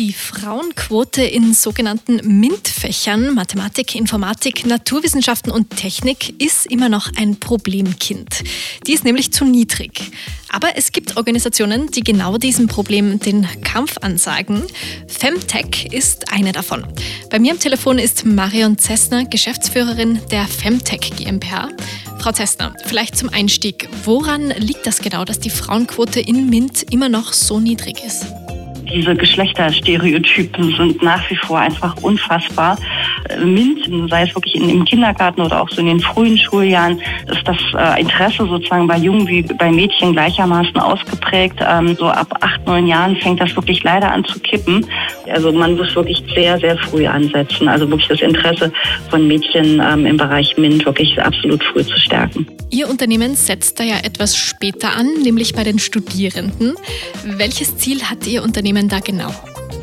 Die Frauenquote in sogenannten MINT-Fächern Mathematik, Informatik, Naturwissenschaften und Technik ist immer noch ein Problemkind. Die ist nämlich zu niedrig. Aber es gibt Organisationen, die genau diesem Problem den Kampf ansagen. Femtech ist eine davon. Bei mir am Telefon ist Marion Zessner, Geschäftsführerin der Femtech GmbH. Frau Zessner, vielleicht zum Einstieg. Woran liegt das genau, dass die Frauenquote in MINT immer noch so niedrig ist? Diese Geschlechterstereotypen sind nach wie vor einfach unfassbar. MINT, sei es wirklich im Kindergarten oder auch so in den frühen Schuljahren, ist das äh, Interesse sozusagen bei Jungen wie bei Mädchen gleichermaßen ausgeprägt. Ähm, so ab acht, neun Jahren fängt das wirklich leider an zu kippen. Also man muss wirklich sehr, sehr früh ansetzen. Also wirklich das Interesse von Mädchen ähm, im Bereich MINT wirklich absolut früh zu stärken. Ihr Unternehmen setzt da ja etwas später an, nämlich bei den Studierenden. Welches Ziel hat Ihr Unternehmen da genau?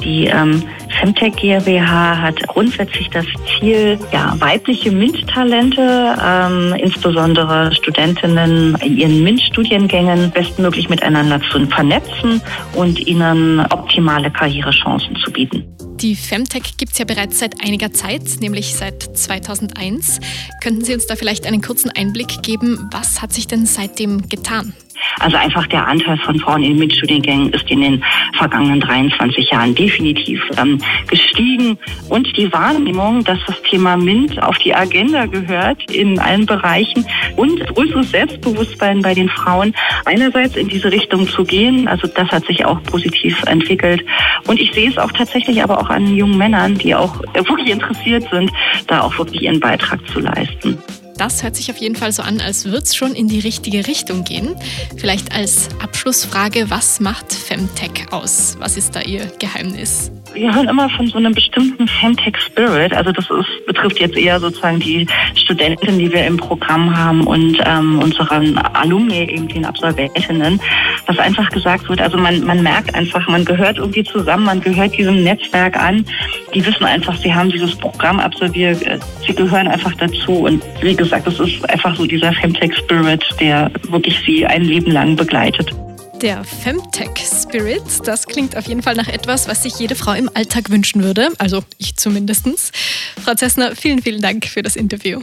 Die ähm, Femtech GmbH hat grundsätzlich das Ziel, ja, weibliche MINT-Talente, ähm, insbesondere Studentinnen in ihren MINT-Studiengängen bestmöglich miteinander zu vernetzen und ihnen optimale Karrierechancen zu bieten. Die Femtech gibt es ja bereits seit einiger Zeit, nämlich seit 2001. Könnten Sie uns da vielleicht einen kurzen Einblick geben? Was hat sich denn seitdem getan? Also einfach der Anteil von Frauen in Mitstudiengängen ist in den vergangenen 23 Jahren definitiv ähm, gestiegen. Und die Wahrnehmung, dass das Thema MINT auf die Agenda gehört in allen Bereichen und größeres Selbstbewusstsein bei den Frauen, einerseits in diese Richtung zu gehen. Also das hat sich auch positiv entwickelt. Und ich sehe es auch tatsächlich aber auch an jungen Männern, die auch wirklich interessiert sind, da auch wirklich ihren Beitrag zu leisten. Das hört sich auf jeden Fall so an, als würde es schon in die richtige Richtung gehen. Vielleicht als Abschlussfrage, was macht Femtech aus? Was ist da Ihr Geheimnis? Wir hören immer von so einem bestimmten Femtech Spirit. Also das ist, betrifft jetzt eher sozusagen die Studenten, die wir im Programm haben und ähm, unseren Alumni, eben den Absolventinnen, dass einfach gesagt wird, also man, man merkt einfach, man gehört irgendwie zusammen, man gehört diesem Netzwerk an. Die wissen einfach, sie haben dieses Programm absolviert, sie gehören einfach dazu. Und wie das ist einfach so dieser Femtech Spirit, der wirklich sie ein Leben lang begleitet. Der Femtech Spirit, das klingt auf jeden Fall nach etwas, was sich jede Frau im Alltag wünschen würde. Also ich zumindest. Frau Zessner, vielen, vielen Dank für das Interview.